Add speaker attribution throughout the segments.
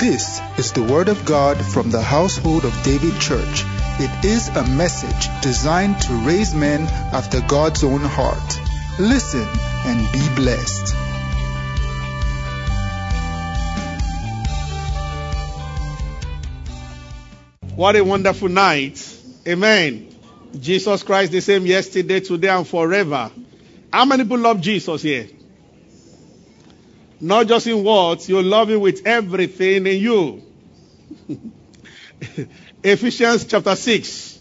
Speaker 1: This is the Word of God from the household of David Church. It is a message designed to raise men after God's own heart. Listen and be blessed.
Speaker 2: What a wonderful night. Amen. Jesus Christ the same yesterday, today, and forever. How many people love Jesus here? Not just in words, you love him with everything in you. Ephesians chapter 6.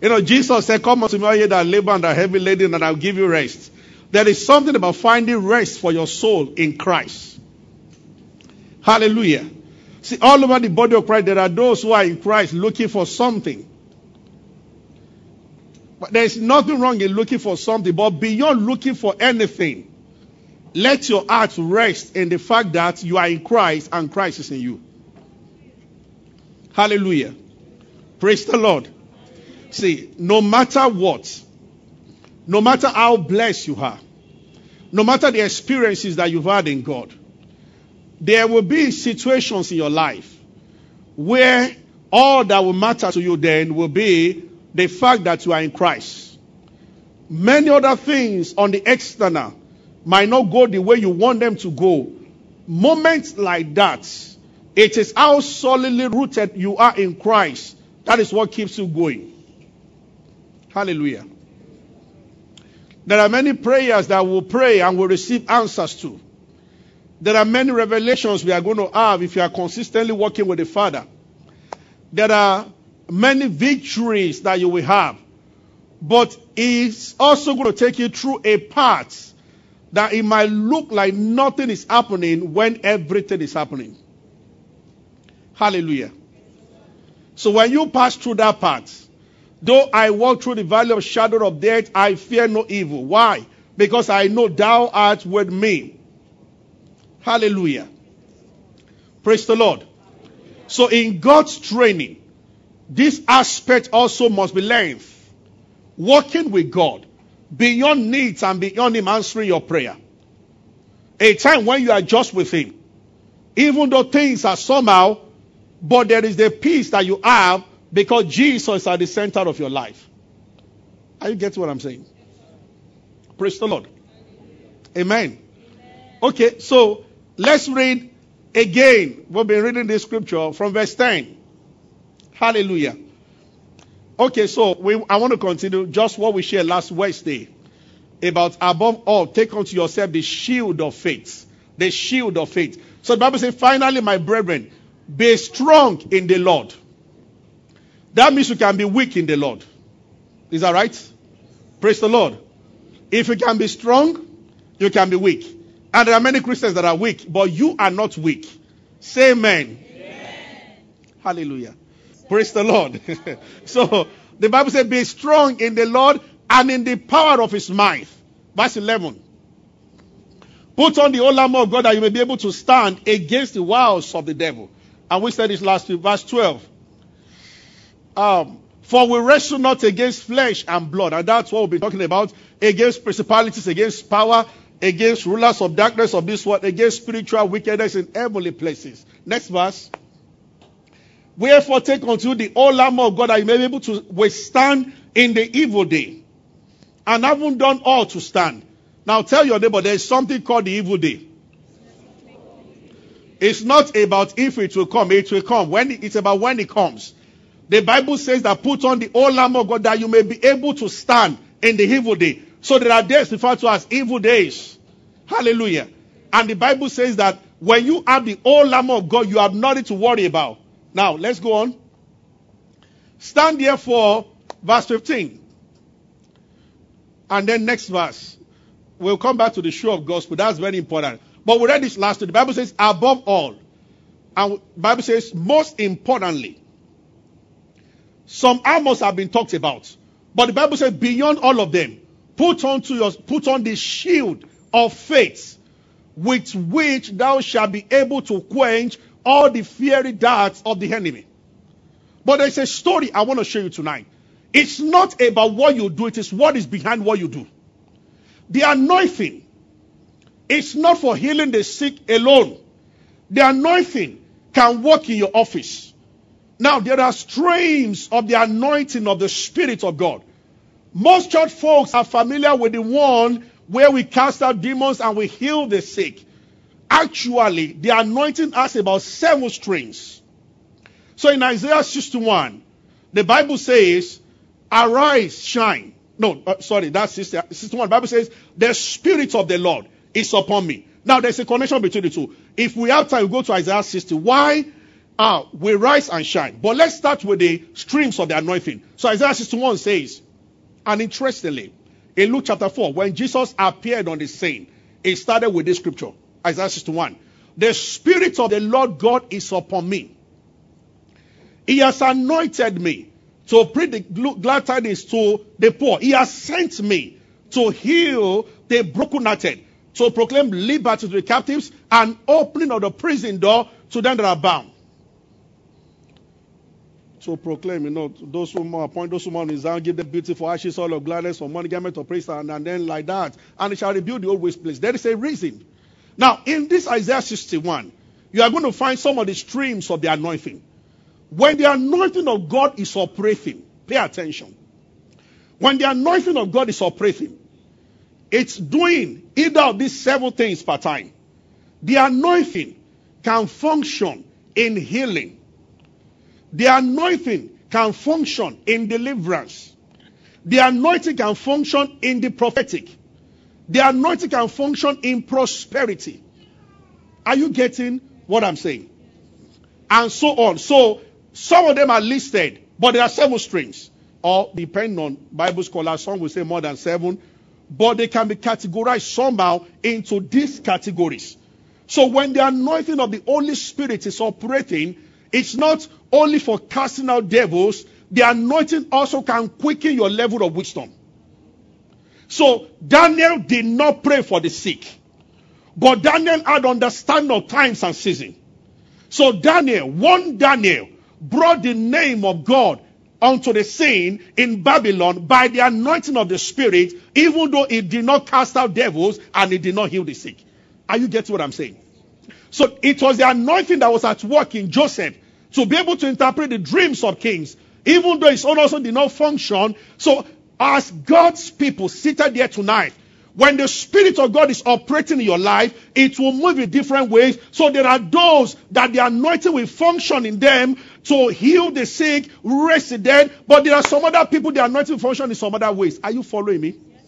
Speaker 2: You know, Jesus said, Come unto me, all ye that labor and are heavy laden, and I'll give you rest. There is something about finding rest for your soul in Christ. Hallelujah. See, all over the body of Christ, there are those who are in Christ looking for something. But there's nothing wrong in looking for something, but beyond looking for anything, let your heart rest in the fact that you are in Christ and Christ is in you. Hallelujah. Praise the Lord. See, no matter what, no matter how blessed you are, no matter the experiences that you've had in God, there will be situations in your life where all that will matter to you then will be the fact that you are in Christ. Many other things on the external might not go the way you want them to go. Moments like that, it is how solidly rooted you are in Christ. That is what keeps you going. Hallelujah. There are many prayers that we'll pray and we'll receive answers to. There are many revelations we are going to have if you are consistently working with the Father. There are many victories that you will have. But it's also going to take you through a path that it might look like nothing is happening when everything is happening. Hallelujah. So when you pass through that path, though I walk through the valley of shadow of death, I fear no evil. Why? Because I know thou art with me. Hallelujah. Praise the Lord. So in God's training, this aspect also must be learned. Working with God beyond needs and beyond Him answering your prayer. A time when you are just with Him. Even though things are somehow, but there is the peace that you have because Jesus is at the center of your life. Are you getting what I'm saying? Praise the Lord. Amen. Okay, so let's read again. We've been reading this scripture from verse 10. Hallelujah. Okay, so we, I want to continue just what we shared last Wednesday about above all, take unto yourself the shield of faith. The shield of faith. So the Bible says, finally, my brethren, be strong in the Lord. That means you can be weak in the Lord. Is that right? Praise the Lord. If you can be strong, you can be weak. And there are many Christians that are weak, but you are not weak. Say amen. amen. Hallelujah. Praise the Lord. so the Bible says, Be strong in the Lord and in the power of his might. Verse 11. Put on the whole armor of God that you may be able to stand against the wiles of the devil. And we said this last week, verse 12. Um, for we wrestle not against flesh and blood. And that's what we'll be talking about. Against principalities, against power, against rulers of darkness of this world, against spiritual wickedness in heavenly places. Next verse. Wherefore take unto you the whole armor of God that you may be able to withstand in the evil day. And having done all to stand. Now tell your neighbor there is something called the evil day. It's not about if it will come, it will come. When it's about when it comes. The Bible says that put on the whole armor of God that you may be able to stand in the evil day. So there are days referred to as evil days. Hallelujah. And the Bible says that when you have the whole armor of God, you have nothing to worry about. Now, let's go on. Stand therefore, verse 15. And then next verse. We'll come back to the show of gospel. That's very important. But we read this last week. The Bible says, above all. And Bible says, most importantly. Some armors have been talked about. But the Bible says, beyond all of them, put on to your, put on the shield of faith, with which thou shalt be able to quench all the fiery darts of the enemy. But there's a story I want to show you tonight. It's not about what you do, it is what is behind what you do. The anointing is not for healing the sick alone. The anointing can work in your office. Now, there are streams of the anointing of the Spirit of God. Most church folks are familiar with the one where we cast out demons and we heal the sick. Actually, the anointing has about seven strings. So in Isaiah 61, the Bible says, Arise, shine. No, uh, sorry, that's 61. The Bible says, The Spirit of the Lord is upon me. Now, there's a connection between the two. If we have time, we go to Isaiah 60. Why? Uh, we rise and shine. But let's start with the streams of the anointing. So Isaiah 61 says, and interestingly, in Luke chapter 4, when Jesus appeared on the scene, it started with this scripture, Isaiah 61. The Spirit of the Lord God is upon me. He has anointed me to preach the glad tidings to the poor. He has sent me to heal the brokenhearted, to proclaim liberty to the captives and opening of the prison door to them that are bound to proclaim, you know, those who appoint those who mourn in give them beautiful ashes, all of gladness, for money, garment of praise, and, and then like that. And it shall rebuild the old waste place. There is a reason. Now, in this Isaiah 61, you are going to find some of the streams of the anointing. When the anointing of God is operating, pay attention. When the anointing of God is operating, it's doing either of these several things per time. The anointing can function in healing the anointing can function in deliverance. The anointing can function in the prophetic. The anointing can function in prosperity. Are you getting what I'm saying? And so on. So some of them are listed, but there are seven strings. Or depending on Bible scholars, some will say more than seven, but they can be categorized somehow into these categories. So when the anointing of the Holy Spirit is operating, it's not only for casting out devils, the anointing also can quicken your level of wisdom. So Daniel did not pray for the sick, but Daniel had understanding of times and season. So Daniel, one Daniel, brought the name of God onto the scene in Babylon by the anointing of the Spirit, even though it did not cast out devils and it did not heal the sick. Are you getting what I'm saying? So it was the anointing that was at work in Joseph to be able to interpret the dreams of kings, even though his own also did not function. So, as God's people seated there tonight, when the Spirit of God is operating in your life, it will move in different ways. So there are those that the anointing will function in them to heal the sick, raise the dead. But there are some other people the anointing will function in some other ways. Are you following me? Yes,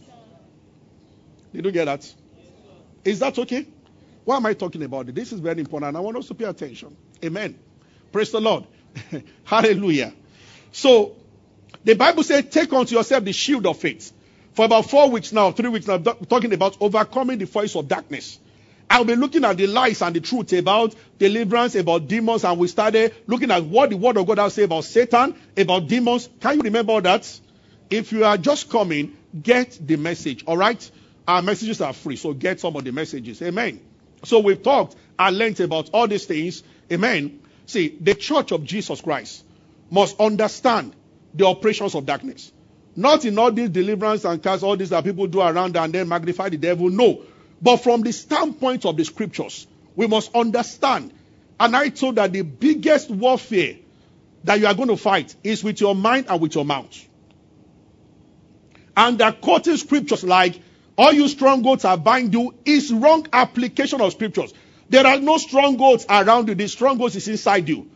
Speaker 2: Did you get that? Yes, is that okay? Why am I talking about it? This is very important. I want us to pay attention. Amen. Praise the Lord. Hallelujah. So, the Bible says, take unto yourself the shield of faith. For about four weeks now, three weeks now, talking about overcoming the voice of darkness. I'll be looking at the lies and the truth about deliverance, about demons, and we started looking at what the Word of God has say about Satan, about demons. Can you remember that? If you are just coming, get the message, all right? Our messages are free, so get some of the messages. Amen. So we've talked at length about all these things. Amen. See, the church of Jesus Christ must understand the operations of darkness. Not in all these deliverance and cast, all these that people do around and then magnify the devil. No. But from the standpoint of the scriptures, we must understand. And I told that the biggest warfare that you are going to fight is with your mind and with your mouth. And the quoting scriptures like, all you strongholds are bind you is wrong application of scriptures. There are no strongholds around you. The strongholds is inside you.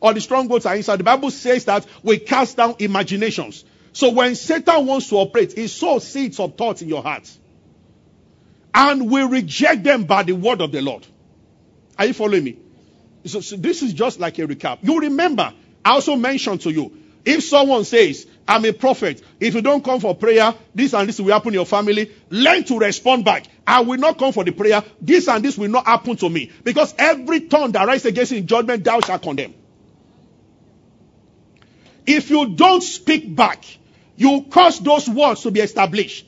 Speaker 2: Or the strongholds are inside. The Bible says that we cast down imaginations. So when Satan wants to operate, he sows seeds of thoughts in your heart. And we reject them by the word of the Lord. Are you following me? So, so this is just like a recap. You remember, I also mentioned to you, if someone says, I'm a prophet. If you don't come for prayer, this and this will happen in your family. Learn to respond back. I will not come for the prayer. This and this will not happen to me. Because every tongue that rises against in judgment, thou shalt condemn. If you don't speak back, you cause those words to be established.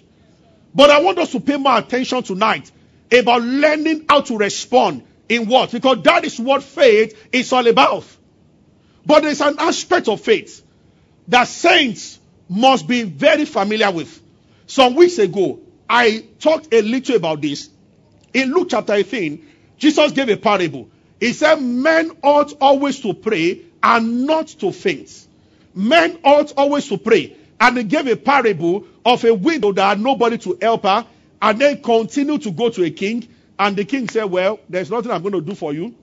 Speaker 2: But I want us to pay more attention tonight about learning how to respond in what? Because that is what faith is all about. But there's an aspect of faith that saints must be very familiar with. Some weeks ago, I talked a little about this. In Luke chapter 18, Jesus gave a parable. He said, Men ought always to pray and not to faint. Men ought always to pray. And he gave a parable of a widow that had nobody to help her and then continued to go to a king. And the king said, Well, there's nothing I'm going to do for you.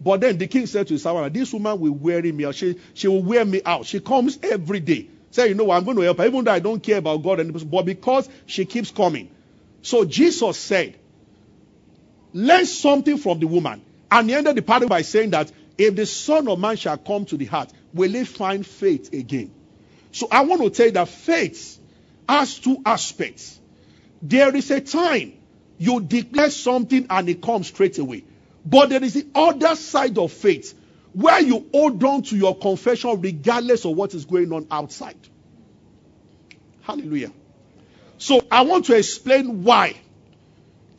Speaker 2: But then the king said to his servant, This woman will weary me out. She, she will wear me out. She comes every day. Say, you know what, I'm going to help her, even though I don't care about God, and but because she keeps coming. So Jesus said, Learn something from the woman. And he ended the parable by saying that if the Son of Man shall come to the heart, will he find faith again? So I want to tell you that faith has two aspects. There is a time you declare something and it comes straight away. But there is the other side of faith where you hold on to your confession regardless of what is going on outside. Hallelujah. So I want to explain why.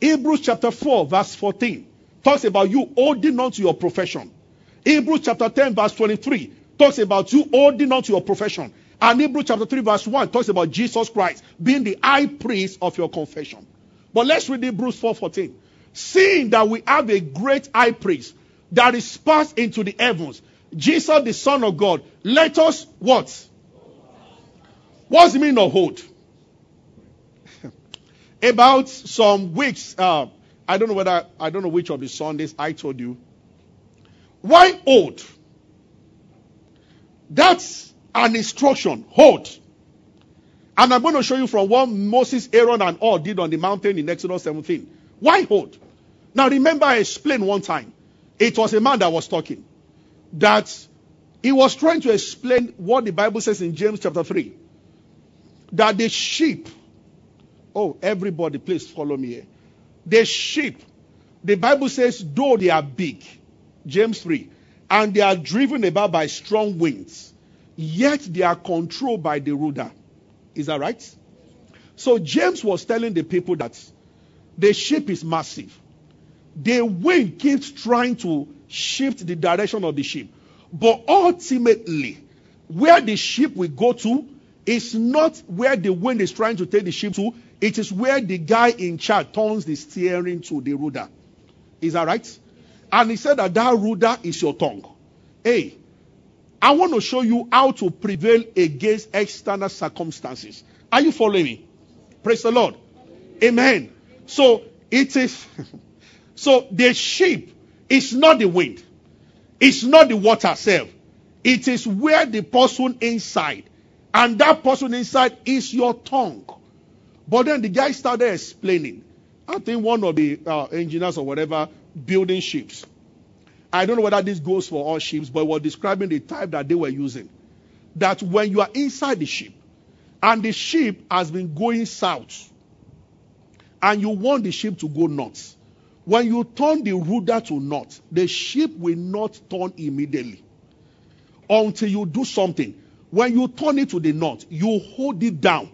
Speaker 2: Hebrews chapter 4, verse 14 talks about you holding on to your profession. Hebrews chapter 10, verse 23 talks about you holding on to your profession. And Hebrews chapter 3, verse 1 talks about Jesus Christ being the high priest of your confession. But let's read Hebrews 4 14. Seeing that we have a great high priest that is passed into the heavens, Jesus the Son of God, let us what? What's the meaning of hold? About some weeks, uh, I don't know whether, I don't know which of the Sundays I told you. Why hold? That's an instruction. Hold. And I'm going to show you from what Moses, Aaron, and all did on the mountain in Exodus 17. Why hold? Now remember, I explained one time. It was a man that was talking. That he was trying to explain what the Bible says in James chapter 3. That the sheep, oh, everybody, please follow me here. The sheep, the Bible says, though they are big, James 3, and they are driven about by strong winds, yet they are controlled by the ruler. Is that right? So James was telling the people that the ship is massive. The wind keeps trying to shift the direction of the ship. But ultimately, where the ship will go to is not where the wind is trying to take the ship to. It is where the guy in charge turns the steering to the rudder. Is that right? And he said that that rudder is your tongue. Hey, I want to show you how to prevail against external circumstances. Are you following me? Praise the Lord. Amen. So it is, so the sheep is not the wind. It's not the water itself. It is where the person inside. And that person inside is your tongue. But then the guy started explaining. I think one of the uh, engineers or whatever building ships. I don't know whether this goes for all ships, but we're describing the type that they were using. That when you are inside the ship and the ship has been going south and you want the ship to go north, when you turn the rudder to north, the ship will not turn immediately until you do something. When you turn it to the north, you hold it down.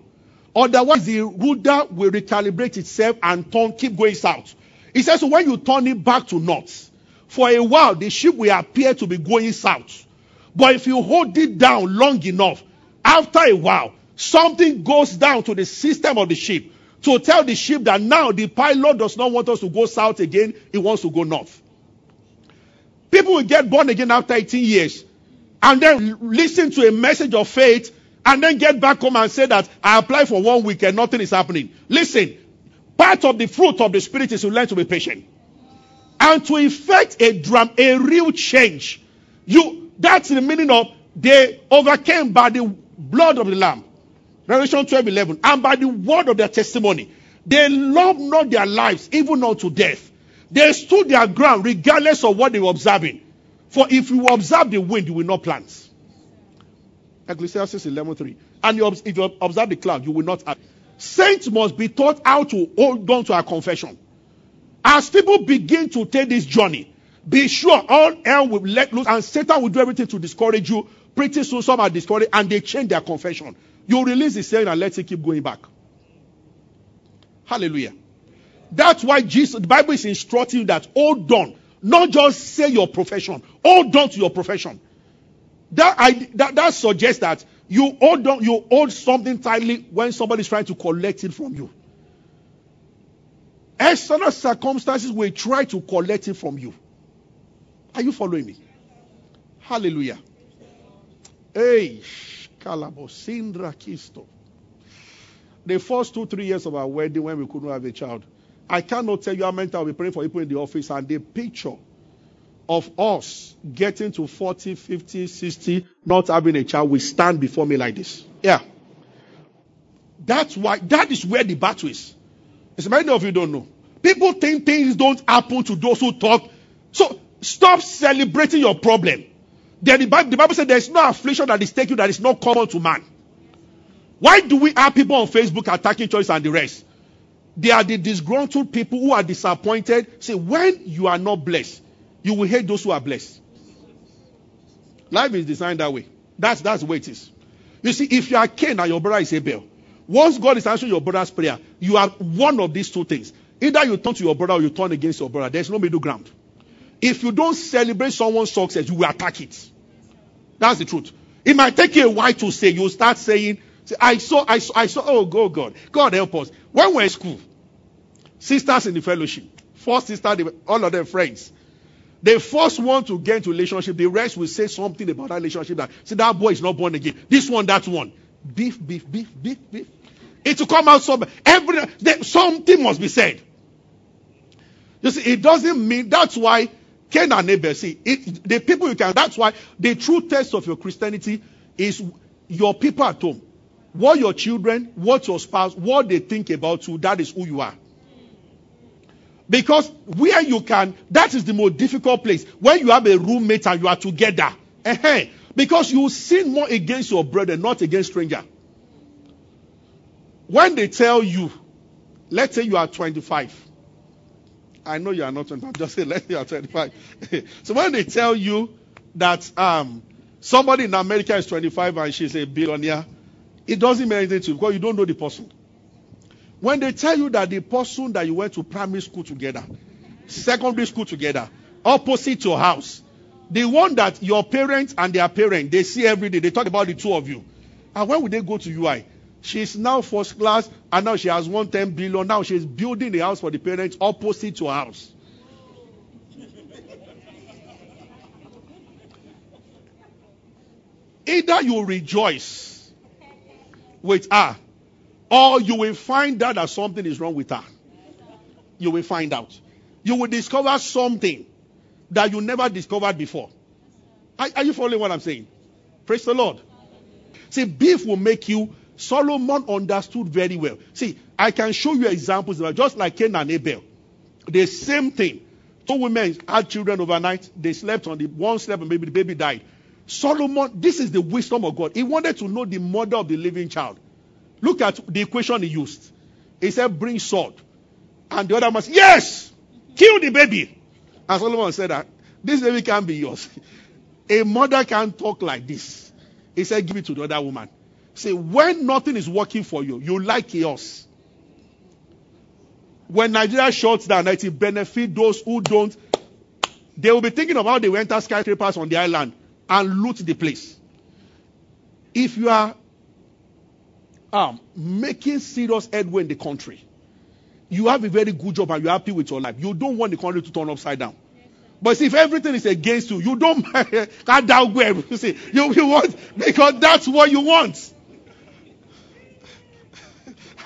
Speaker 2: Otherwise, the rudder will recalibrate itself and turn, keep going south. He says, so when you turn it back to north, for a while the ship will appear to be going south. But if you hold it down long enough, after a while, something goes down to the system of the ship to tell the ship that now the pilot does not want us to go south again, he wants to go north. People will get born again after 18 years and then listen to a message of faith and then get back home and say that I applied for one week and nothing is happening. Listen, part of the fruit of the spirit is to learn to be patient. And to effect a dram, a real change. You that's the meaning of they overcame by the blood of the Lamb. Revelation 12 11. And by the word of their testimony. They loved not their lives, even unto death. They stood their ground regardless of what they were observing. For if you observe the wind, you will not plant. Ecclesiastes 11:3. And you, if you observe the cloud, you will not have. Saints must be taught how to hold on to our confession. As people begin to take this journey, be sure all hell will let loose and Satan will do everything to discourage you. Pretty soon some are discouraged and they change their confession. You release the saying and let it keep going back. Hallelujah. That's why Jesus, the Bible is instructing you that hold on. Not just say your profession. Hold on to your profession. That, I, that, that suggests that you hold on, you hold something tightly when somebody is trying to collect it from you. External circumstances will try to collect it from you. Are you following me? Hallelujah. Hey, Kalabosindra Kisto. The first two, three years of our wedding when we couldn't have a child, I cannot tell you how many times we praying for people in the office and the picture of us getting to 40, 50, 60, not having a child will stand before me like this. Yeah. That's why, that is where the battle is. As many of you don't know. People think things don't happen to those who talk. So stop celebrating your problem. Then the Bible, the Bible said there is no affliction that is taken that is not common to man. Why do we have people on Facebook attacking choice and the rest? They are the disgruntled people who are disappointed. Say, when you are not blessed, you will hate those who are blessed. Life is designed that way. That's that's the way it is. You see, if you are Cain and your brother is Abel, once God is answering your brother's prayer, you are one of these two things. Either you turn to your brother or you turn against your brother. There's no middle ground. If you don't celebrate someone's success, you will attack it. That's the truth. It might take you a while to say. You start saying, I saw, I saw, I saw, oh, go, God. God help us. When we're in school, sisters in the fellowship, four sisters, all of them friends. The first one to get into relationship, the rest will say something about that relationship that, see, that boy is not born again. This one, that one. Beef, beef, beef, beef, beef. It will come out somewhere. Every, something must be said. You see, it doesn't mean, that's why Cain and see, it, the people you can, that's why the true test of your Christianity is your people at home. What your children, what your spouse, what they think about you, that is who you are. Because where you can, that is the most difficult place. When you have a roommate and you are together. Uh-huh, because you sin more against your brother, not against stranger. When they tell you, let's say you are 25. I know you are not 25. Just say, say you are 25. so when they tell you that um, somebody in America is 25 and she's a billionaire, it doesn't mean anything to you because you don't know the person. When they tell you that the person that you went to primary school together, secondary school together, opposite your house, the one that your parents and their parents they see every day, they talk about the two of you. And when would they go to UI? She's now first class and now she has won 10 billion. Now she's building a house for the parents opposite to her house. Either you rejoice with her or you will find out that something is wrong with her. You will find out. You will discover something that you never discovered before. Are, are you following what I'm saying? Praise the Lord. See, beef will make you. Solomon understood very well. See, I can show you examples just like Cain and Abel. The same thing. Two women had children overnight. They slept on the one slept and maybe the baby died. Solomon, this is the wisdom of God. He wanted to know the mother of the living child. Look at the equation he used. He said, bring sword. And the other man said, yes, kill the baby. And Solomon said that this baby can't be yours. A mother can't talk like this. He said, give it to the other woman. Say, when nothing is working for you, you like chaos. When Nigeria shuts down, it will benefit those who don't. They will be thinking about the winter skyscrapers on the island and loot the place. If you are um, making serious headway in the country, you have a very good job and you're happy with your life. You don't want the country to turn upside down. But see, if everything is against you, you don't can't downgrade. You see, you, you want because that's what you want.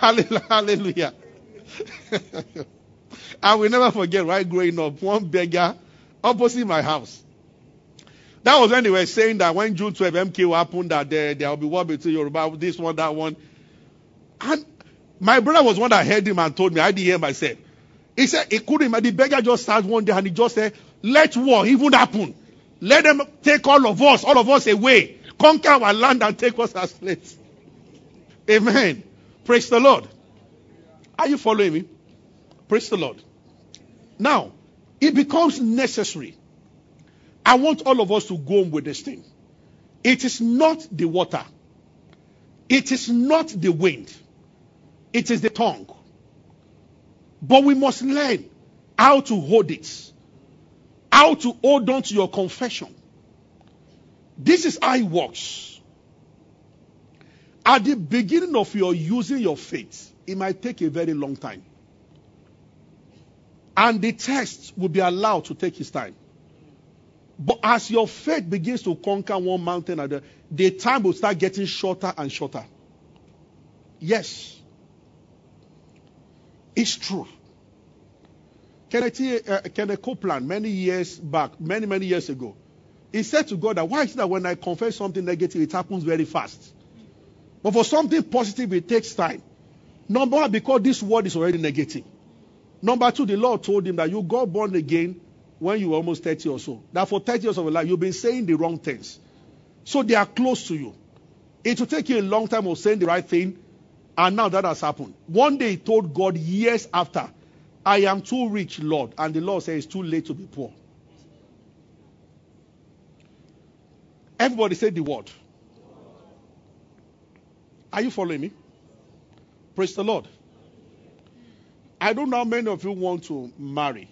Speaker 2: Hallelujah. I will never forget, right, growing up, one beggar opposite my house. That was when they were saying that when June 12 MK happened, that there, there will be war between Yoruba, this one, that one. And my brother was one that heard him and told me. I didn't hear myself. He said he couldn't. The beggar just sat one day and he just said, "Let war even happen. Let them take all of us, all of us away, conquer our land and take us as slaves." Amen. Praise the Lord. Are you following me? Praise the Lord. Now, it becomes necessary. I want all of us to go on with this thing. It is not the water. It is not the wind. It is the tongue. But we must learn how to hold it, how to hold on to your confession. This is how it works. At the beginning of your using your faith, it might take a very long time. And the text will be allowed to take its time. But as your faith begins to conquer one mountain the, the time will start getting shorter and shorter. Yes. It's true. Kenneth, uh, Kenneth Copeland, many years back, many, many years ago, he said to God that why is it that when I confess something negative, it happens very fast? But for something positive, it takes time. Number one, because this word is already negative. Number two, the Lord told him that you got born again when you were almost 30 or so. That for 30 years of your life, you've been saying the wrong things. So they are close to you. It will take you a long time of saying the right thing, and now that has happened. One day he told God years after, I am too rich, Lord. And the Lord says it's too late to be poor. Everybody say the word. Are you following me? Praise the Lord. I don't know how many of you want to marry.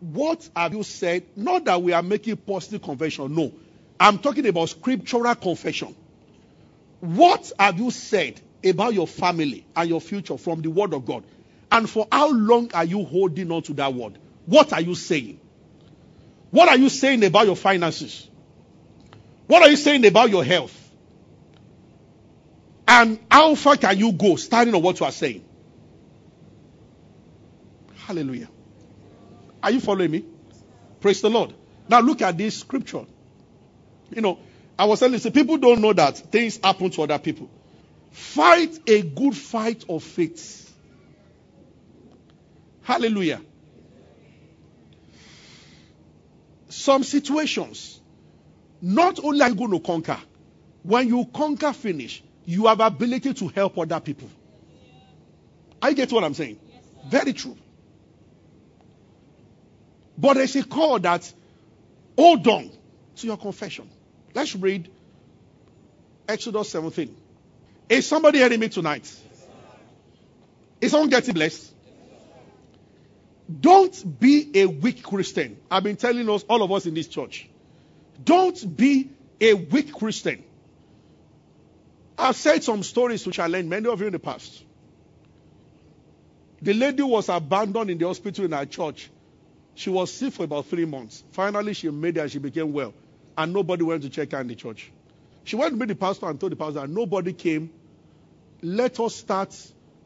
Speaker 2: What have you said? Not that we are making positive confession. No. I'm talking about scriptural confession. What have you said about your family and your future from the word of God? And for how long are you holding on to that word? What are you saying? What are you saying about your finances? What are you saying about your health? And how far can you go starting on what you are saying? Hallelujah. Are you following me? Praise the Lord. Now look at this scripture. You know, I was telling you, see, people don't know that things happen to other people. Fight a good fight of faith. Hallelujah. Some situations, not only are you going to conquer, when you conquer finish, you have ability to help other people. I get what I'm saying. Very true. But there's a call that hold on to your confession. Let's read Exodus 17. Is somebody hearing me tonight? Is someone getting blessed? Don't be a weak Christian. I've been telling us, all of us in this church. Don't be a weak Christian. I've said some stories which I learned many of you in the past. The lady was abandoned in the hospital in our church. She was sick for about three months. Finally, she made it and she became well. And nobody went to check her in the church. She went to meet the pastor and told the pastor, and nobody came. Let us start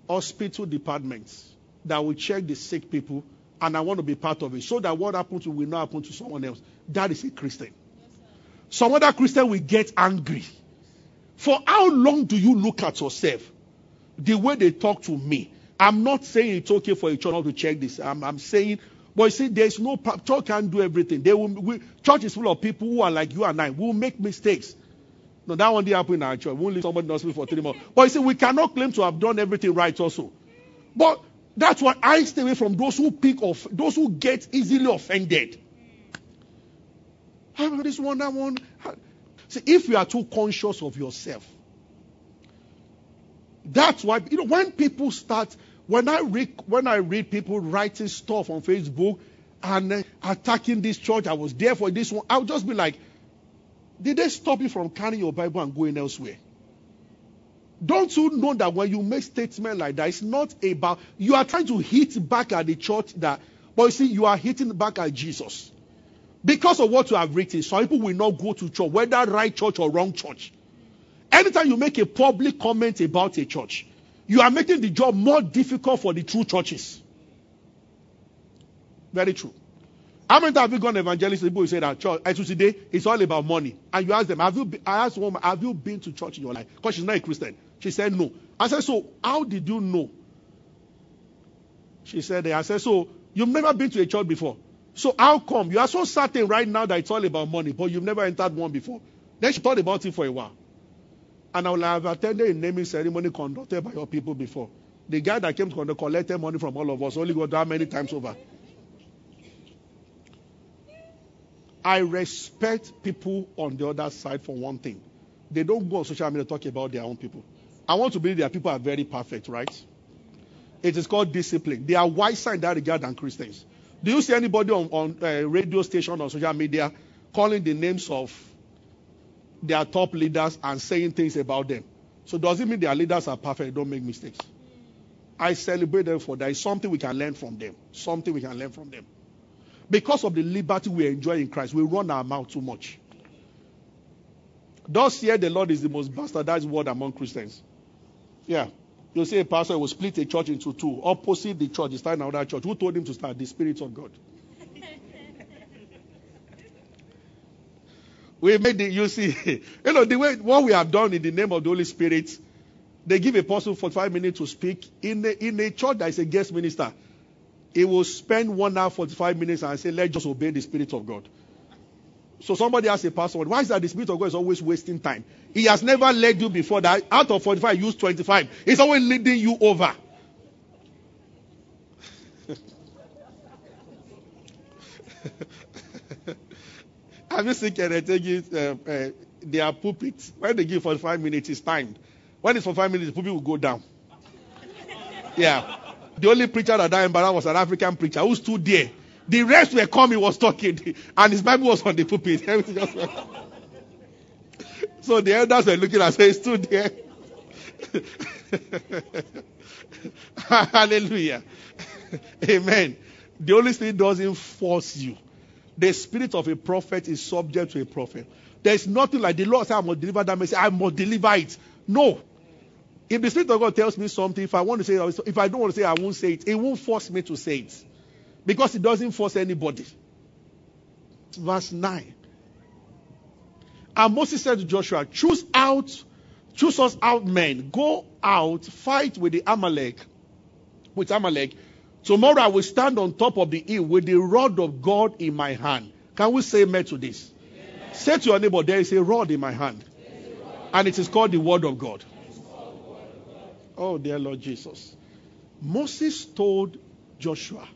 Speaker 2: hospital departments that will check the sick people, and I want to be part of it so that what happened to will not happen to someone else. That is a Christian. Some other Christian will get angry. For how long do you look at yourself? The way they talk to me. I'm not saying it's okay for a church not to check this. I'm, I'm saying, but you see, there's no church can't do everything. They will, we, church is full of people who are like you and I. We will make mistakes. No, that one didn't happen in our church. We won't leave somebody in hospital for three months. But you see, we cannot claim to have done everything right also. But that's why I stay away from those who pick off, those who get easily offended. How about this one, that one? See, if you are too conscious of yourself, that's why you know when people start when I read when I read people writing stuff on Facebook and uh, attacking this church, I was there for this one. I'll just be like, did they stop you from carrying your Bible and going elsewhere? Don't you know that when you make statements like that, it's not about you are trying to hit back at the church that, but you see, you are hitting back at Jesus. Because of what you have written, some people will not go to church, whether right church or wrong church. Anytime you make a public comment about a church, you are making the job more difficult for the true churches. Very true. How many times have you gone evangelist people who say that church uh, today it's all about money? And you ask them, have you I asked woman, have you been to church in your life? Because she's not a Christian. She said no. I said, so how did you know? She said, I said, so you've never been to a church before. So how come you are so certain right now that it's all about money, but you've never entered one before? Then she thought about it for a while. And I will have attended a naming ceremony conducted by your people before. The guy that came to collected money from all of us only got that many times over. I respect people on the other side for one thing. They don't go on social media to talk about their own people. I want to believe their people are very perfect, right? It is called discipline. They are wiser in that regard than Christians. Do you see anybody on, on uh, radio station or social media calling the names of their top leaders and saying things about them? So does it mean their leaders are perfect? Don't make mistakes. I celebrate them for that. It's something we can learn from them. Something we can learn from them. Because of the liberty we enjoy in Christ, we run our mouth too much. Thus here the Lord is the most bastardized word among Christians. Yeah. You see, a pastor will split a church into two. Opposite the church, he started another church. Who told him to start? The Spirit of God. we made the, you see, you know, the way, what we have done in the name of the Holy Spirit, they give a person 45 minutes to speak. In a, in a church that is a guest minister, he will spend one hour, 45 minutes and say, let's just obey the Spirit of God. So somebody asked a pastor, why is that the Spirit of God is always wasting time? He has never led you before that. Out of 45, use 25. He's always leading you over. Have you seen Kenetegi, uh, uh, their pulpits? When they give 45 minutes, it's timed. When it's for five minutes, the pulpit will go down. Yeah. The only preacher that died in Bara was an African preacher who stood there. The rest were coming, was talking, and his Bible was on the pulpit. so the elders were looking and saying, stood there. Hallelujah. Amen. The Holy Spirit doesn't force you. The spirit of a prophet is subject to a prophet. There's nothing like the Lord said, I must deliver that message. I must deliver it. No. If the Spirit of God tells me something, if I want to say it, if I don't want to say it, I won't say it. It won't force me to say it. Because it doesn't force anybody. Verse 9. And Moses said to Joshua, Choose out, choose us out men. Go out, fight with the Amalek, with Amalek. Tomorrow I will stand on top of the hill with the rod of God in my hand. Can we say amen to this? Amen. Say to your neighbor, there is a rod in my hand. And it is called the word of God. Oh, dear Lord Jesus. Moses told Joshua,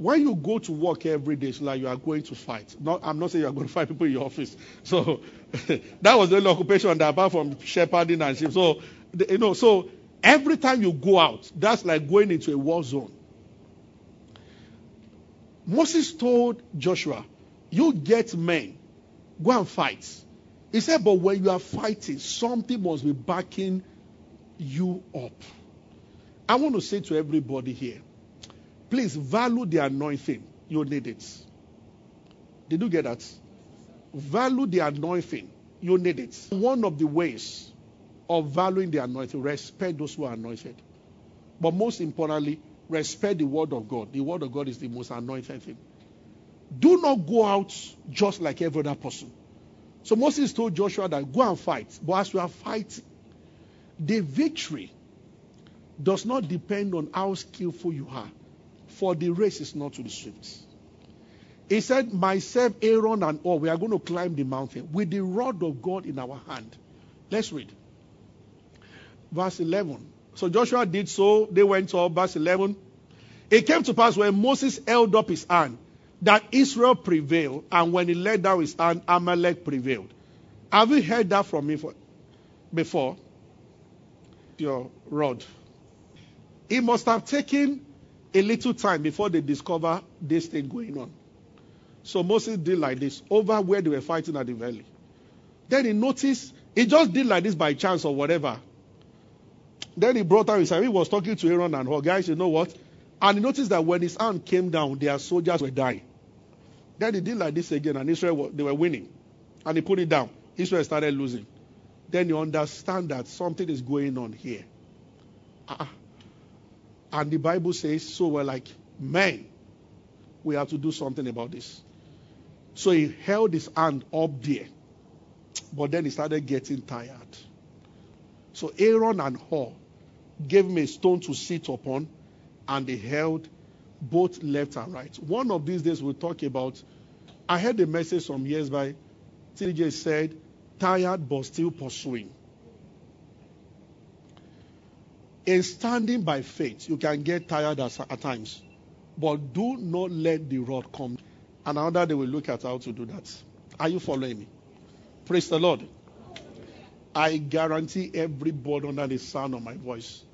Speaker 2: when you go to work every day, it's like you are going to fight. Not, I'm not saying you are going to fight people in your office. So that was the only occupation that apart from shepherding and sheep. So you know, so every time you go out, that's like going into a war zone. Moses told Joshua, "You get men, go and fight." He said, "But when you are fighting, something must be backing you up." I want to say to everybody here Please value the anointing. You need it. Did you get that? Value the anointing. You need it. One of the ways of valuing the anointing, respect those who are anointed. But most importantly, respect the word of God. The word of God is the most anointed thing. Do not go out just like every other person. So Moses told Joshua that go and fight. But as you are fighting, the victory does not depend on how skillful you are for the race is not to the swift. He said, Myself, Aaron, and all, we are going to climb the mountain with the rod of God in our hand. Let's read. Verse 11. So Joshua did so. They went up. Verse 11. It came to pass when Moses held up his hand that Israel prevailed, and when he let down his hand, Amalek prevailed. Have you heard that from me for, before? Your rod. He must have taken a little time before they discover this thing going on. So Moses did like this over where they were fighting at the valley. Then he noticed, he just did like this by chance or whatever. Then he brought out his hand. He was talking to Aaron and Hur guys, you know what? And he noticed that when his hand came down, their soldiers were dying. Then he did like this again, and Israel, they were winning. And he put it down. Israel started losing. Then you understand that something is going on here. Uh-uh. And the Bible says, so we're like, man, we have to do something about this. So he held his hand up there. But then he started getting tired. So Aaron and Hur gave him a stone to sit upon, and they held both left and right. One of these days we'll talk about. I heard a message some years by TJ said, tired but still pursuing. In standing by faith, you can get tired at, times. But do not let the rod come. And another day we'll look at how to do that. Are you following me? Praise the Lord. I guarantee everybody under the sound of my voice.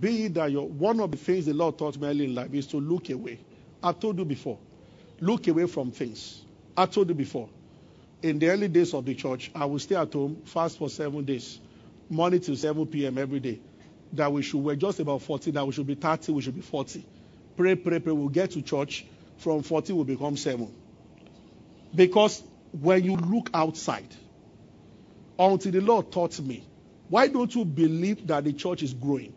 Speaker 2: Be that your one of the things the Lord taught me early in life is to look away. I told you before. Look away from things. I told you before. In the early days of the church, I would stay at home, fast for seven days, morning till 7 p.m. every day that we should, we're just about 40, that we should be 30, we should be 40. pray, pray, pray. We'll get to church. From 40, we'll become 7. Because when you look outside, until the Lord taught me, why don't you believe that the church is growing?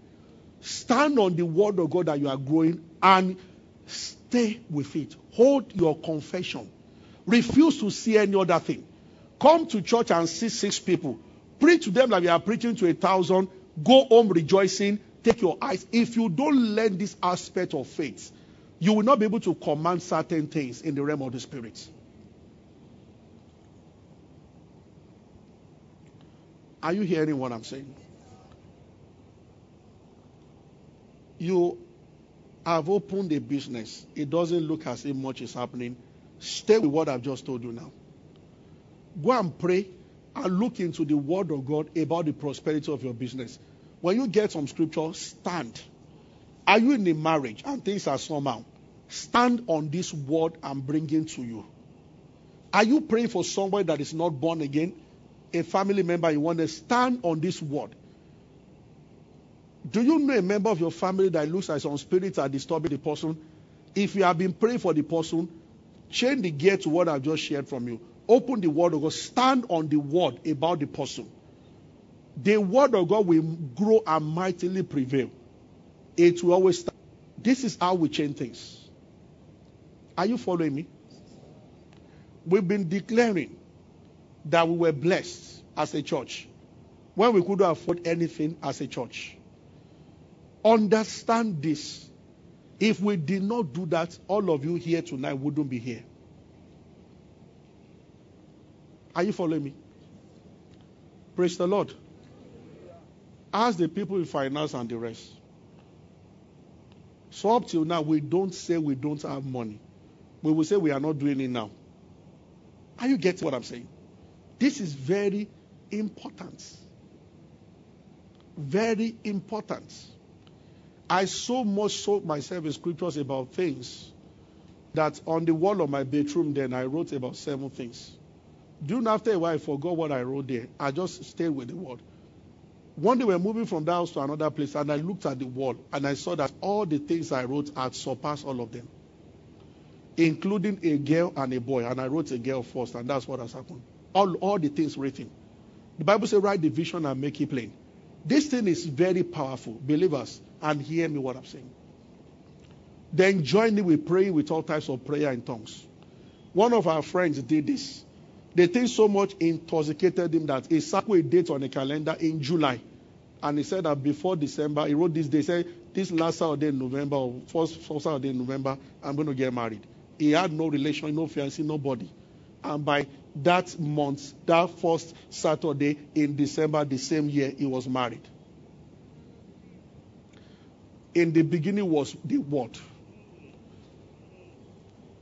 Speaker 2: Stand on the word of God that you are growing and stay with it. Hold your confession. Refuse to see any other thing. Come to church and see six people. Preach to them like you are preaching to a thousand. Go home rejoicing. Take your eyes. If you don't learn this aspect of faith, you will not be able to command certain things in the realm of the spirit. Are you hearing what I'm saying? You have opened a business. It doesn't look as if much is happening. Stay with what I've just told you now. Go and pray and look into the word of God about the prosperity of your business. When you get some scripture, stand. Are you in a marriage and things are somehow? Stand on this word I'm bringing to you. Are you praying for somebody that is not born again? A family member, you want to stand on this word. Do you know a member of your family that looks like some spirits are disturbing the person? If you have been praying for the person, change the gear to what I've just shared from you. Open the word of God. Stand on the word about the person. The word of God will grow and mightily prevail. It will always. This is how we change things. Are you following me? We've been declaring that we were blessed as a church when we couldn't afford anything as a church. Understand this. If we did not do that, all of you here tonight wouldn't be here. Are you following me? Praise the Lord. Ask the people in finance and the rest. So up till now, we don't say we don't have money. We will say we are not doing it now. Are you getting what I'm saying? This is very important. Very important. I so much sold myself in scriptures about things that on the wall of my bedroom then I wrote about seven things. Soon after a while I forgot what I wrote there. I just stayed with the word. One day we were moving from that house to another place and I looked at the wall and I saw that all the things I wrote had surpassed all of them. Including a girl and a boy. And I wrote a girl first and that's what has happened. All, all the things written. The Bible says write the vision and make it plain. This thing is very powerful. Believers, and hear me what I'm saying. Then join me with praying with all types of prayer in tongues. One of our friends did this. The thing so much intoxicated him that he set a date on a calendar in July. And he said that before December, he wrote this day, said, this last Saturday in November, or first, first Saturday in November, I'm going to get married. He had no relation, no fiancé, nobody. And by that month, that first Saturday in December, the same year, he was married. In the beginning was the Word.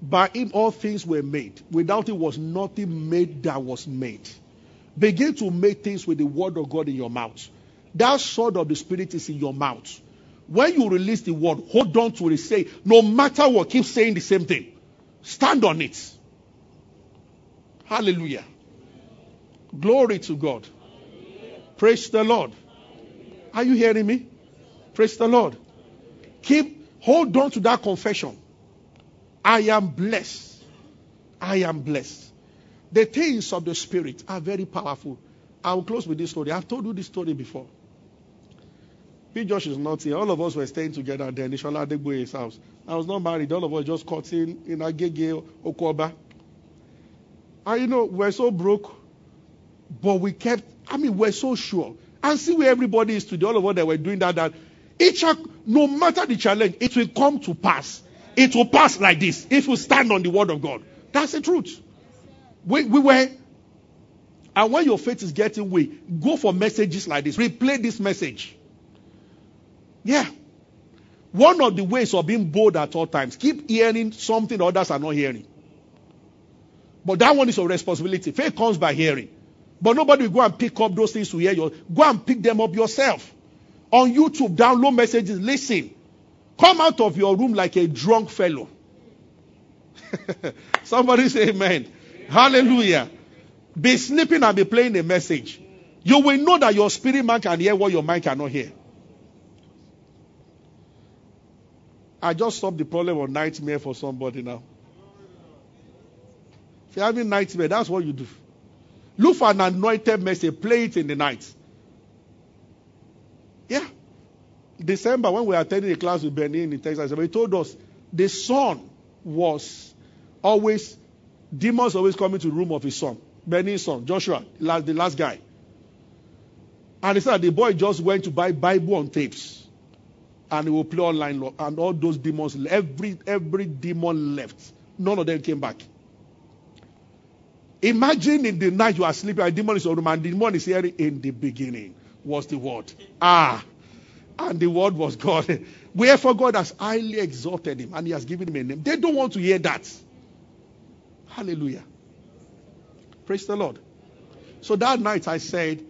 Speaker 2: By him, all things were made. Without him was nothing made that was made. Begin to make things with the Word of God in your mouth. That sword of the Spirit is in your mouth. When you release the word, hold on to it. Say, no matter what, keep saying the same thing. Stand on it. Hallelujah. Glory to God. Praise the Lord. Are you hearing me? Praise the Lord. Keep, hold on to that confession. I am blessed. I am blessed. The things of the Spirit are very powerful. I will close with this story. I've told you this story before. P. Josh is not here. All of us were staying together then. Ishola Adegboye's house. I was not married. All of us just cutting in Agege, Okoba. And you know, we're so broke, but we kept, I mean, we're so sure. And see where everybody is today. All of us that were doing that, that each, no matter the challenge, it will come to pass. It will pass like this if we stand on the word of God. That's the truth. We, we were, and when your faith is getting weak, go for messages like this. Replay this message. Yeah. One of the ways of being bold at all times, keep hearing something others are not hearing. But that one is your responsibility. Faith comes by hearing. But nobody will go and pick up those things to hear you. Go and pick them up yourself. On YouTube, download messages, listen. Come out of your room like a drunk fellow. Somebody say amen. amen. Hallelujah. Be sleeping and be playing a message. You will know that your spirit man can hear what your mind cannot hear. I just solved the problem of nightmare for somebody now. If you're having nightmare, that's what you do. Look for an anointed message, play it in the night. Yeah. December, when we attending a class with Benny in Texas, he told us the son was always, demons always coming to the room of his son, Benny's son, Joshua, the last guy. And he said the boy just went to buy Bible on tapes. And he will play online and all those demons, every every demon left. None of them came back. Imagine in the night you are sleeping, a demon is on room, and the demon is hearing in the beginning was the word. Ah. And the word was God. Wherefore God has highly exalted him and he has given him a name. They don't want to hear that. Hallelujah. Praise the Lord. So that night I said,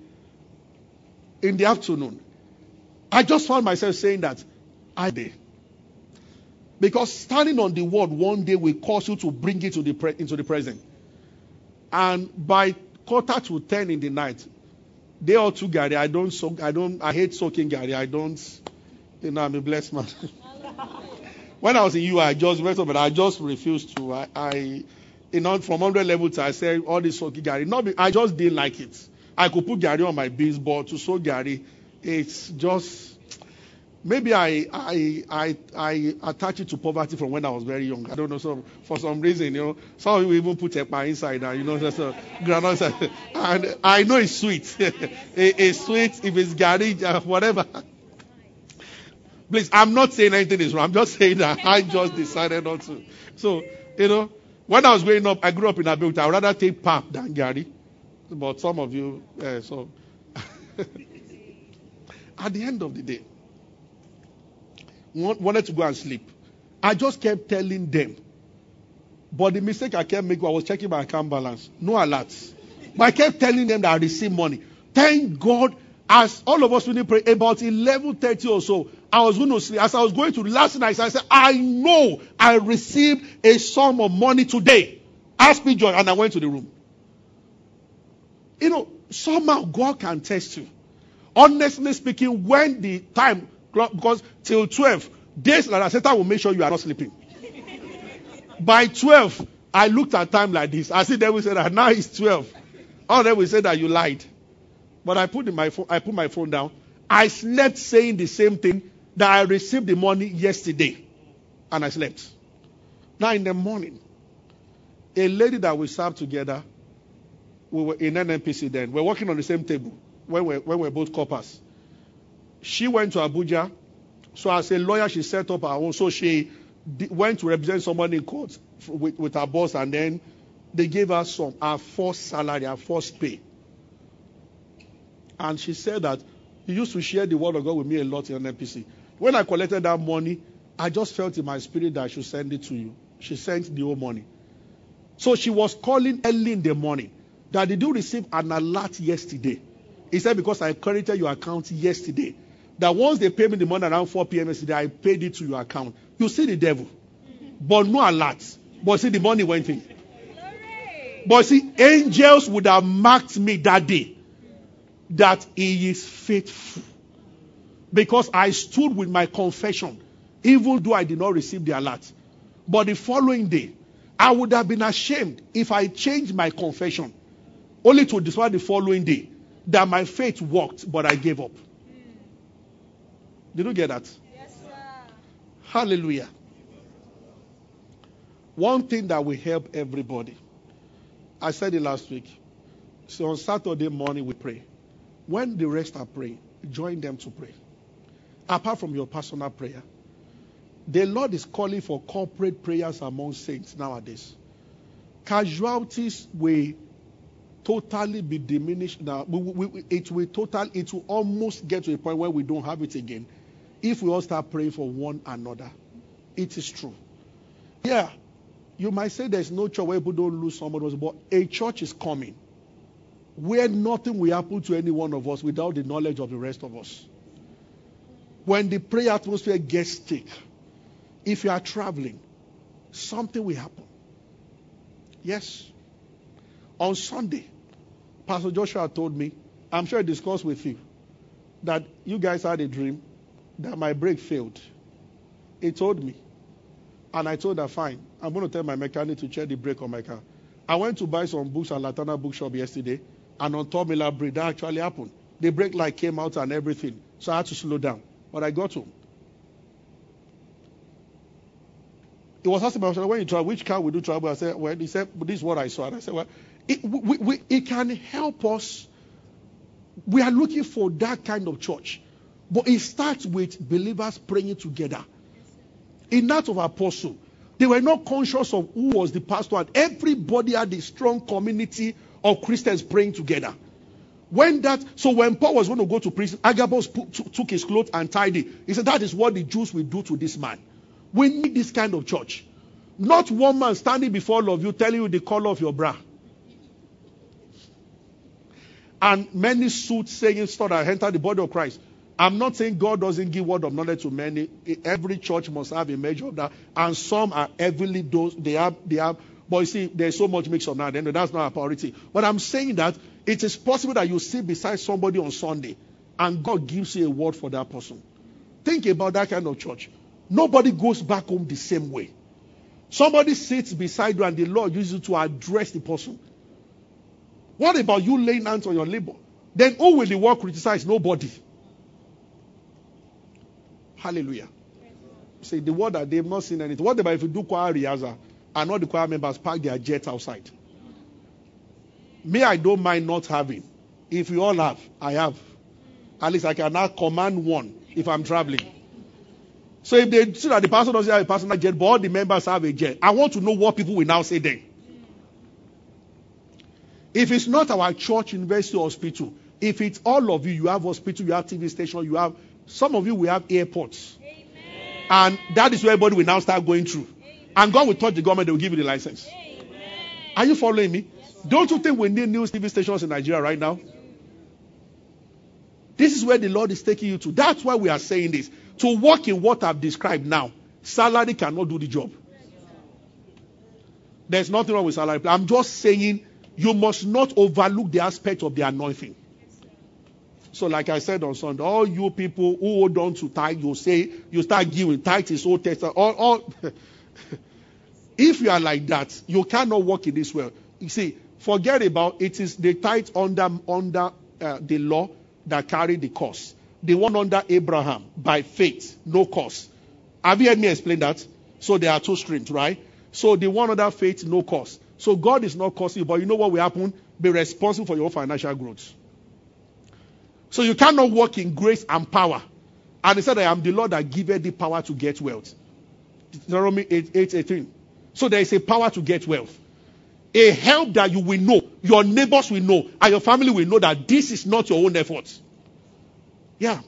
Speaker 2: in the afternoon, I just found myself saying that I did. Because standing on the word one day will cause you to bring it to the pre- into the present. And by quarter to ten in the night, they all took garri. I don't soak, I don't I hate soaking garri. I don't you know I'm a blessed man. when I was in you, I just went but I just refused to. I, I you know, from 100 level to I said all this soaking garri. Not I just didn't like it. I could put garri on my beans, but to soak garri, it's just maybe I, I I I attach it to poverty from when I was very young. I don't know. So for some reason, you know, some people even put epa inside and you know, just a granite. And I know it's sweet. it, it's sweet if it's garri, uh, whatever. Please, I'm not saying anything is wrong. I'm just saying that I just decided not to. So, you know, when I was growing up, I grew up in Abuja. I'd rather take pap than garri. But some of you, uh, so. At the end of the day, wanted to go and sleep. I just kept telling them. But the mistake I kept making, I was checking my account balance. No alerts. But I kept telling them that I received money. Thank God, as all of us didn't pray, about 11.30 or so, I was going to sleep. As I was going to last night, I said, I know I received a sum of money today. Ask me joy. And I went to the room. You know, somehow God can test you. Honestly speaking, when the time because till 12, days like that, Satan will make sure you are not sleeping. By 12, I looked at time like this. I see them will say that now it's 12. All them will say that you lied. But I put my phone, I put my phone down. I slept saying the same thing that I received the money yesterday. And I slept. Now in the morning, a lady that we served together, we were in NNPC then. We we're working on the same table when we're, when we're both corpers. She went to Abuja. So as a lawyer, she set up her own. So she went to represent someone in court with, with her boss, and then they gave her some her first salary, her first pay. And she said that he used to share the word of God with me a lot in NPC. When I collected that money, I just felt in my spirit that I should send it to you. She sent the whole money. So she was calling early in the morning that did you receive an alert yesterday? He said, because I credited your account yesterday that once they pay me the money around 4 p.m. yesterday, I paid it to your account. You see the devil. But no alert. But see, the money went in. But see, angels would have marked me that day that he is faithful. Because I stood with my confession, even though I did not receive the alert. But the following day, I would have been ashamed if I changed my confession, only to discover the following day that my faith worked, but I gave up. Did you get that? Yes, sir. Hallelujah. One thing that will help everybody. I said it last week. So on Saturday morning we pray. When the rest are praying, join them to pray. Apart from your personal prayer. The Lord is calling for corporate prayers among saints nowadays. Casualties will totally be diminished now. We, we, it will total, it will almost get to a point where we don't have it again if we all start praying for one another. It is true. Yeah, you might say there's no church where people don't lose somebody, but a church is coming where nothing will happen to any one of us without the knowledge of the rest of us. When the prayer atmosphere gets thick, if you are traveling, something will happen. Yes. On Sunday, Pastor Joshua told me, I'm sure I discussed with you, that you guys had a dream that my brake failed. He told me. And I told her, fine, I'm going to tell my mechanic to check the brake on my car. I went to buy some books at Laterna Bookshop yesterday, and on Third Mainland Bridge, that actually happened. The brake light came out and everything. So I had to slow down. But I got home. He was asking me, when you travel, which car will do travel? I said, well, he said, this is what I saw. And I said, well, it, we, we, it can help us. We are looking for that kind of church. But it starts with believers praying together. In that of apostle, they were not conscious of who was the pastor, and everybody had a strong community of Christians praying together. When that, so when Paul was going to go to prison, Agabus put, took his clothes and tied it. He said, That is what the Jews will do to this man. We need this kind of church. Not one man standing before all of you telling you the color of your bra. And many suits saying stuff that enter the body of Christ. I'm not saying God doesn't give word of knowledge to many. Every church must have a measure of that. And some are heavily those they have they have but you see, there's so much mix up now. Then that's not a priority. But I'm saying that it is possible that you sit beside somebody on Sunday and God gives you a word for that person. Think about that kind of church. Nobody goes back home the same way. Somebody sits beside you and the Lord uses you to address the person. What about you laying hands on your neighbor? Then who will the world criticize? Nobody. Hallelujah. Say the word that they've not seen anything. What about if you do choir rehearsal and all the choir members park their jets outside? Me, I don't mind not having. If you all have, I have. At least I can now command one if I'm traveling. So if they see that the pastor doesn't have a personal jet, but all the members have a jet, I want to know what people will now say then. If it's not our church, university, hospital, if it's all of you, you have hospital, you have TV station, you have some of you will have airports. Amen. And that is where everybody will now start going through. Amen. And God will touch the government, they will give you the license. Amen. Are you following me? Yes, Don't you think we need new TV stations in Nigeria right now? This is where the Lord is taking you to. That's why we are saying this. To work in what I've described now, salary cannot do the job. There's nothing wrong with salary. I'm just saying you must not overlook the aspect of the anointing. So, like I said on Sunday, all you people who hold on to tithe, you say you start giving tithe is Old Testament. All, all if you are like that, you cannot work in this world. You see, forget about it is the tithe under under uh, the law that carry the cost. The one under Abraham by faith, no cost. Have you heard me explain that? So there are two streams, right? So the one under faith, no cost. So God is not costing you, but you know what will happen? Be responsible for your financial growth. So you cannot walk in grace and power. And he said, I am the Lord that giveth the power to get wealth. Deuteronomy 8, 8 18. So there is a power to get wealth. A help that you will know, your neighbors will know, and your family will know that this is not your own effort. Yeah.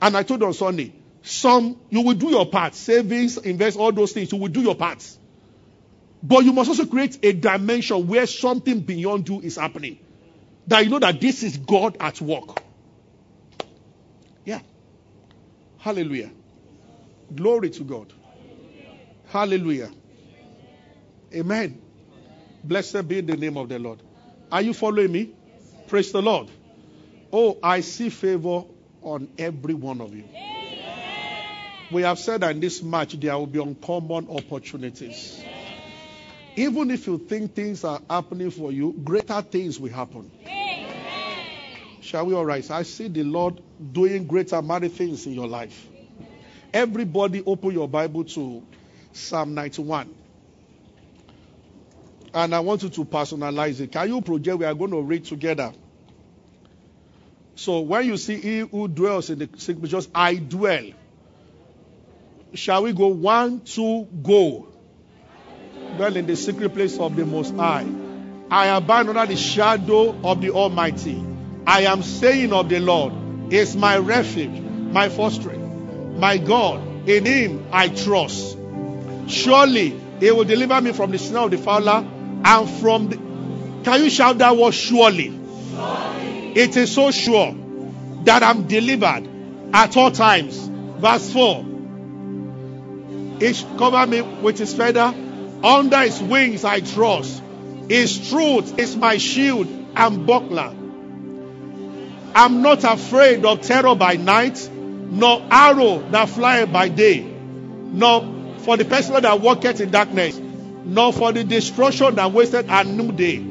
Speaker 2: And I told on Sunday, some, you will do your part. Savings, invest, all those things, you will do your parts. But you must also create a dimension where something beyond you is happening. That you know that this is God at work. Yeah. Hallelujah. Glory to God. Hallelujah. Amen. Blessed be the name of the Lord. Are you following me? Praise the Lord. Oh, I see favor on every one of you. We have said that in this match there will be uncommon opportunities. Even if you think things are happening for you, greater things will happen. Shall we all rise? I see the Lord doing greater mighty things in your life. Everybody open your Bible to Psalm 91. And I want you to personalize it. Can you project? We are going to read together. So when you see he who dwells in the secret, just I dwell. Shall we go? One, two, go. Dwell in the secret place of the Most High. I abide under the shadow of the Almighty. I am saying of the Lord, is my refuge, my fortress, my God. In him I trust. Surely he will deliver me from the snare of the fowler and from the. Can you shout that word surely? surely? It is so sure that I'm delivered at all times. Verse 4. He cover me with his feather. Under his wings I trust. His truth is my shield and buckler. I'm not afraid of terror by night, nor arrow that fly by day, nor for the person that walketh in darkness, nor for the destruction that wasted a new day.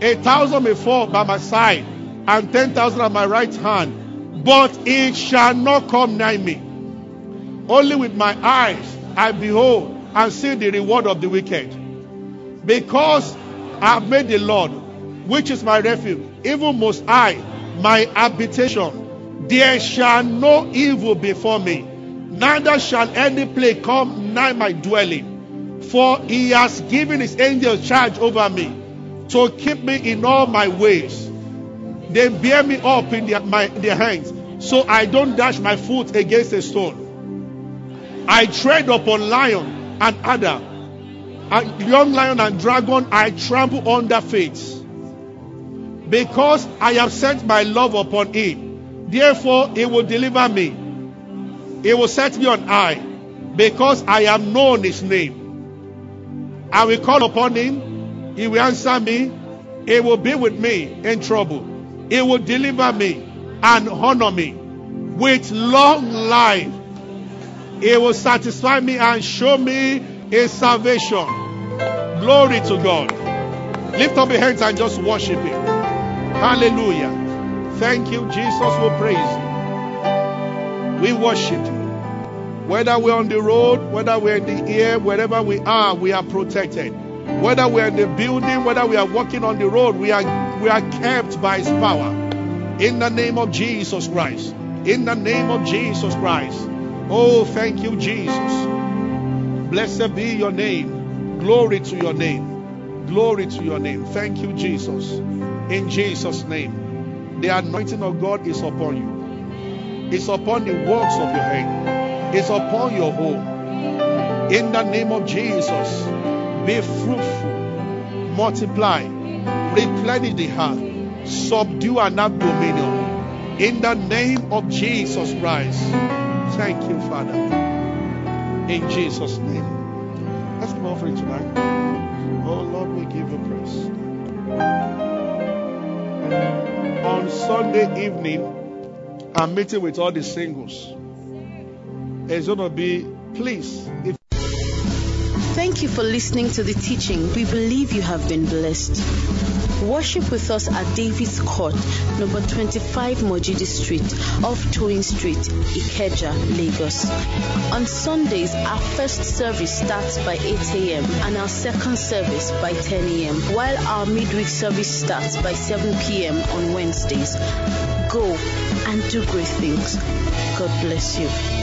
Speaker 2: A thousand may fall by my side, and ten thousand at my right hand, but it shall not come nigh me. Only with my eyes I behold and see the reward of the wicked. Because I have made the Lord, which is my refuge, even most high, my habitation. There shall no evil befall me, neither shall any plague come nigh my dwelling. For he has given his angels charge over me to keep me in all my ways. They bear me up in their, my, their hands, so I don't dash my foot against a stone. I tread upon lion and adder, and young lion and dragon I trample under feet. Because I have sent my love upon him, therefore he will deliver me. He will set me on high, because I have known his name. I will call upon him, he will answer me, he will be with me in trouble. He will deliver me and honor me with long life. He will satisfy me and show me his salvation. Glory to God. Lift up your hands and just worship him. Hallelujah. Thank you, Jesus. We praise you. We worship you. Whether we're on the road, whether we're in the air, wherever we are, we are protected. Whether we're in the building, whether we are walking on the road, we are we are kept by his power. In the name of Jesus Christ. In the name of Jesus Christ. Oh, thank you, Jesus. Blessed be your name. Glory to your name. Glory to your name. Thank you, Jesus. In Jesus' name. The anointing of God is upon you. It's upon the works of your hand. It's upon your home. In the name of Jesus. Be fruitful. Multiply. Replenish the heart. Subdue and have dominion. In the name of Jesus Christ. Thank you, Father. In Jesus' name. Let's come offering tonight. Oh Lord, we give you praise. On Sunday evening, I'm meeting with all the singles. It's going to be, please, if
Speaker 3: Thank you for listening to the teaching. We believe you have been blessed. Worship with us at David's Court, number 25 Mojidi Street, off Toyin Street, Ikeja, Lagos. On Sundays, our first service starts by 8 a.m. and our second service by 10 a.m., while our midweek service starts by 7 p.m. on Wednesdays. Go and do great things. God bless you.